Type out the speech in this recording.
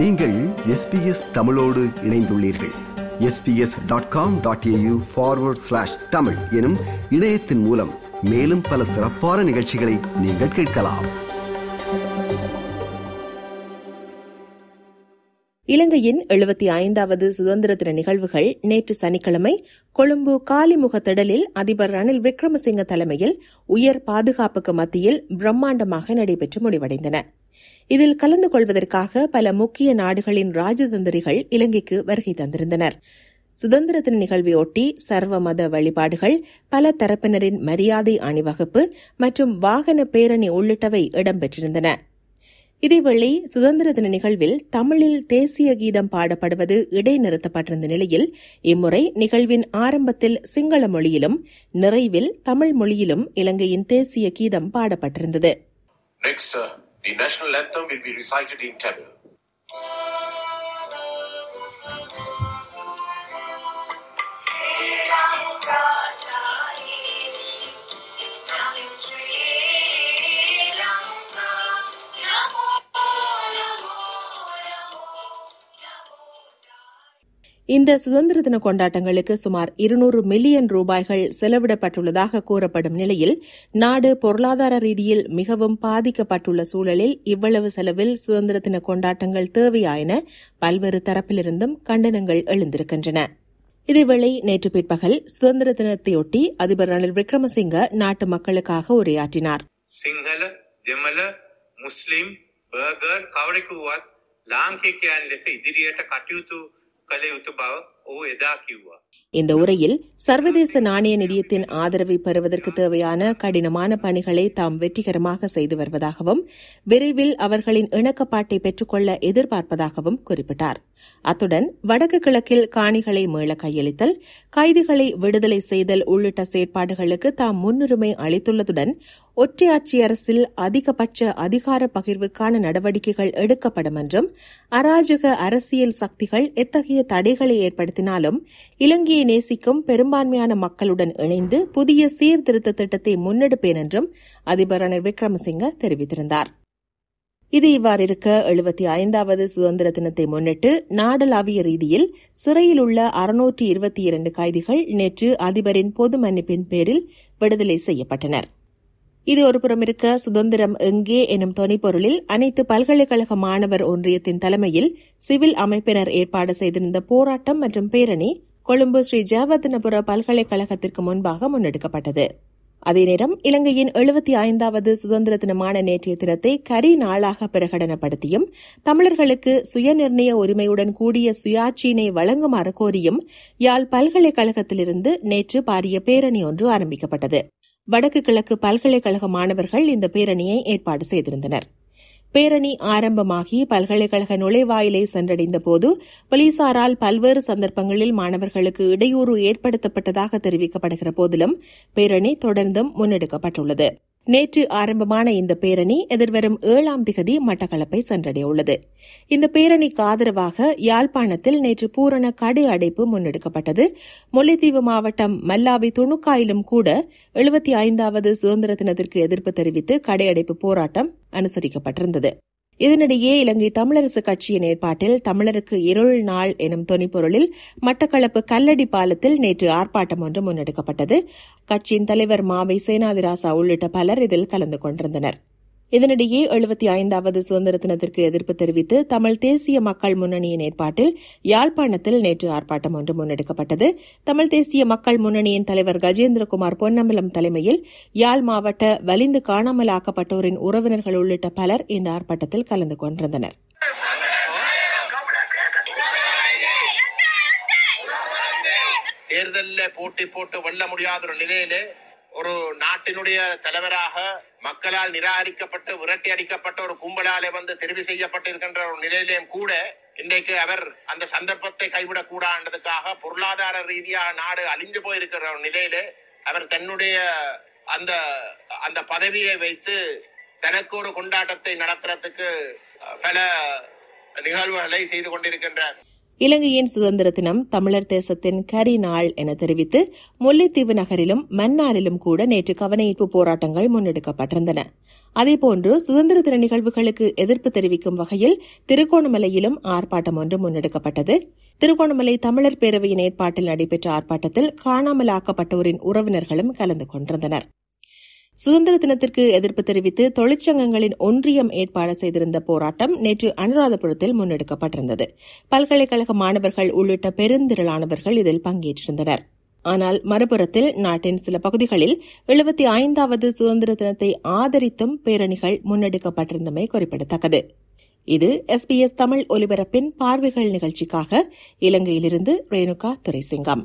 நீங்கள் எஸ்பிஎஸ் தமிழோடு இணைந்துள்ளீர்கள். SBS dot com dot AU forward slash Tamil எனும் இணையத்தின் மூலம் மேலும் பல சிறப்பான நிகழ்ச்சிகளை நீங்கள் கேட்கலாம். இலங்கையின் எழுபத்தி ஐந்தாவது சுதந்திர தின நிகழ்வுகள் நேற்று சனிக்கிழமை கொழும்பு காலிமுக திடலில் அதிபர் ரணில் விக்ரமசிங்க தலைமையில் உயர் பாதுகாப்புக்கு மத்தியில் பிரம்மாண்டமாக நடைபெற்று முடிவடைந்தன. இதில் கலந்து கொள்வதற்காக பல முக்கிய நாடுகளின் ராஜதந்திரிகள் இலங்கைக்கு வருகை தந்திருந்தனர். சுதந்திர தின நிகழ்வையொட்டி சர்வ மத வழிபாடுகள் பல தரப்பினரின் மரியாதை அணிவகுப்பு மற்றும் வாகன பேரணி உள்ளிட்டவை இடம்பெற்றிருந்தன. இதேவேளை சுதந்திர தின நிகழ்வில் தமிழில் தேசிய கீதம் பாடப்படுவது இடைநிறுத்தப்பட்டிருந்த நிலையில் இம்முறை நிகழ்வின் ஆரம்பத்தில் சிங்கள மொழியிலும் நிறைவில் தமிழ் மொழியிலும் இலங்கையின் தேசிய கீதம் பாடப்பட்டிருந்தது. The national anthem will be recited in Tamil. இந்த சுதந்திர தின கொண்டாட்டங்களுக்கு சுமார் இருநூறு மில்லியன் ரூபாய்கள் செலவிடப்பட்டுள்ளதாக கூறப்படும் நிலையில் நாடு பொருளாதார ரீதியில் மிகவும் பாதிக்கப்பட்டுள்ள சூழலில் இவ்வளவு செலவில் சுதந்திர தின கொண்டாட்டங்கள் தேவையா என பல்வேறு தரப்பிலிருந்தும் கண்டனங்கள் எழுந்திருக்கின்றன இதேவேளை நேற்று பிற்பகல் சுதந்திர தினத்தையொட்டி அதிபர் ரணில் விக்ரமசிங்க நாட்டு மக்களுக்காக உரையாற்றினார் සිංහල දෙමළ මුස්ලිම් බර්ගර් කවරෙකු වුවත් ලාංකිකයන් ලෙස ඉදිරියට කටයුතු කළ යුතු බව ඔහු එදා කිව්වා. இந்த உரையில் சர்வதேச நாணய நிதியத்தின் ஆதரவை பெறுவதற்கு தேவையான கடினமான பணிகளை தாம் வெற்றிகரமாக செய்து வருவதாகவும் விரைவில் அவர்களின் இணக்கப்பாட்டை பெற்றுக்கொள்ள எதிர்பார்ப்பதாகவும் குறிப்பிட்டார். அத்துடன் வடக்கு கிழக்கில் காணிகளை மீள கையளித்தல் கைதிகளை விடுதலை செய்தல் உள்ளிட்ட செயற்பாடுகளுக்கு தாம் முன்னுரிமை அளித்துள்ளதுடன் ஒற்றையாட்சி அரசில் அதிகபட்ச அதிகார பகிர்வுக்கான நடவடிக்கைகள் எடுக்கப்படும் என்றும் அராஜக அரசியல் சக்திகள் எத்தகைய தடைகளை ஏற்படுத்தினாலும் இலங்கையை நேசிக்கும் பெரும்பான்மையான மக்களுடன் இணைந்து புதிய சீர்திருத்த திட்டத்தை முன்னெடுப்பேன் என்றும் அதிபர் ரணில் விக்ரமசிங்க தெரிவித்திருந்தார். இது இவ்வாறு இருக்க எழுபத்தி ஐந்தாவது சுதந்திர தினத்தை முன்னிட்டு நாடளாவிய ரீதியில் சிறையில் உள்ள அறுநூற்றி இருபத்தி இரண்டு கைதிகள் நேற்று அதிபரின் பொது மன்னிப்பின் பேரில் விடுதலை செய்யப்பட்டனர். இது ஒருபுறம் இருக்க சுதந்திரம் எங்கே எனும் தொனிப்பொருளில் அனைத்து பல்கலைக்கழக மாணவர் ஒன்றியத்தின் தலைமையில் சிவில் அமைப்பினர் ஏற்பாடு செய்திருந்த போராட்டம் மற்றும் பேரணி கொழும்பு ஸ்ரீ ஜெயவர்தனபுர பல்கலைக்கழகத்திற்கு முன்பாக முன்னெடுக்கப்பட்டது. அதே நேரம் இலங்கையின் எழுபத்தி ஐந்தாவது சுதந்திர தினமான நேற்றைய தினத்தை கரி நாளாக பிரகடனப்படுத்தியும் தமிழர்களுக்கு சுயநிர்ணய உரிமையுடன் கூடிய சுயாட்சியினை வழங்குமாறு கோரியும் யாழ் பல்கலைக்கழகத்திலிருந்து நேற்று பாரிய பேரணி ஒன்று ஆரம்பிக்கப்பட்டது. வடக்கு கிழக்கு பல்கலைக்கழக மாணவர்கள் இந்த பேரணியை ஏற்பாடு செய்திருந்தனர். பேரணி ஆரம்பமாகி பல்கலைக்கழக நுழைவாயிலை சென்றடைந்த போது போலீசாரால் பல்வேறு சந்தர்ப்பங்களில் மாணவர்களுக்கு இடையூறு ஏற்படுத்தப்பட்டதாக தெரிவிக்கப்படுகிற போதிலும் பேரணி தொடர்ந்தும் முன்னெடுக்கப்பட்டுள்ளது. நேற்று ஆரம்பமான இந்த பேரணி எதிர்வரும் ஏழாம் திகதி மட்டக்களப்பை சென்றடையுள்ளது இந்த பேரணிக்கு ஆதரவாக யாழ்ப்பாணத்தில் நேற்று பூரண கடை அடைப்பு முன்னெடுக்கப்பட்டது. முல்லைத்தீவு மாவட்டம் மல்லாவி துணுக்காயிலும் கூட எழுபத்தி ஐந்தாவது சுதந்திர தினத்திற்கு எதிர்ப்பு தெரிவித்து கடையடைப்பு போராட்டம் அனுசரிக்கப்பட்டிருந்தது. இதனிடையே இலங்கை தமிழரசு கட்சியின் ஏற்பாட்டில் தமிழருக்கு இருள் நாள் எனும் தொனிப்பொருளில் மட்டக்களப்பு கல்லடி பாலத்தில் நேற்று ஆர்ப்பாட்டம் ஒன்று முன்னெடுக்கப்பட்டது. கட்சியின் தலைவர் மாவை சேனாதிராசா உள்ளிட்ட பலர் இதில் கலந்து கொண்டிருந்தனர். இதனிடையே எழுபத்தி ஐந்தாவது சுதந்திர தினத்திற்கு எதிர்ப்பு தெரிவித்து தமிழ் தேசிய மக்கள் முன்னணியின் ஏற்பாட்டில் யாழ்ப்பாணத்தில் நேற்று ஆர்ப்பாட்டம் ஒன்று முன்னெடுக்கப்பட்டது. தமிழ் தேசிய மக்கள் முன்னணியின் தலைவர் கஜேந்திரகுமார் பொன்னம்பலம் தலைமையில் யாழ் மாவட்ட வலிந்து காணாமலாக்கப்பட்டோரின் உறவினர்கள் உள்ளிட்ட பலர் இந்த ஆர்ப்பாட்டத்தில் கலந்து கொண்டிருந்தனர். தேர்தலில் போட்டி போட்டு வெல்ல முடியாத ஒரு நிலையிலே ஒரு நாட்டினுடைய தலைவராக மக்களால் நிராகரிக்கப்பட்டு விரட்டி அடிக்கப்பட்ட ஒரு கும்பலாலே வந்து தெரிவு செய்யப்பட்டிருக்கின்ற ஒரு நிலையிலேயும் கூட இன்றைக்கு அவர் அந்த சந்தர்ப்பத்தை கைவிடக் கூடாதுன்றதுக்காக பொருளாதார ரீதியாக நாடு அழிந்து போயிருக்கிற ஒரு நிலையிலே அவர் தன்னுடைய அந்த அந்த பதவியை வைத்து தனக்கு ஒரு கொண்டாட்டத்தை நடத்துறதுக்கு பல நிகழ்வுகளை செய்து கொண்டிருக்கின்றார். இலங்கையின் சுதந்திர தினம் தமிழர் தேசத்தின் கரி நாள் என தெரிவித்து முல்லைத்தீவு நகரிலும் மன்னாரிலும் கூட நேற்று கவனஈர்ப்பு போராட்டங்கள் முன்னெடுக்கப்பட்டிருந்தன. அதேபோன்று சுதந்திர தின நிகழ்வுகளுக்கு எதிர்ப்பு தெரிவிக்கும் வகையில் திருகோணமலையிலும் ஆர்ப்பாட்டம் ஒன்று முன்னெடுக்கப்பட்டது. திருகோணமலை தமிழர் பேரவையின் ஏற்பாட்டில் நடைபெற்ற ஆர்ப்பாட்டத்தில் காணாமலாக்கப்பட்டோரின் உறவினர்களும் கலந்து கொண்டிருந்தனர். சுதந்திர தினத்திற்கு எதிர்ப்பு தெரிவித்து தொழிற்சங்கங்களின் ஒன்றியம் ஏற்பாடு செய்திருந்த போராட்டம் நேற்று அனுராதபுரத்தில் முன்னெடுக்கப்பட்டிருந்தது. பல்கலைக்கழக மாணவர்கள் உள்ளிட்ட பெருந்திரளானவர்கள் இதில் பங்கேற்றிருந்தனர். ஆனால் மறுபுறத்தில் நாட்டின் சில பகுதிகளில் எழுபத்தி ஐந்தாவது சுதந்திர தினத்தை ஆதரித்தும் பேரணிகள் முன்னெடுக்கப்பட்டிருந்தமை குறிப்பிடத்தக்கது. இது எஸ்பிஎஸ் தமிழ் ஒலிபரப்பின் பார்வைகள் நிகழ்ச்சிக்காக இலங்கையிலிருந்து ரேணுகா துரைசிங்கம்.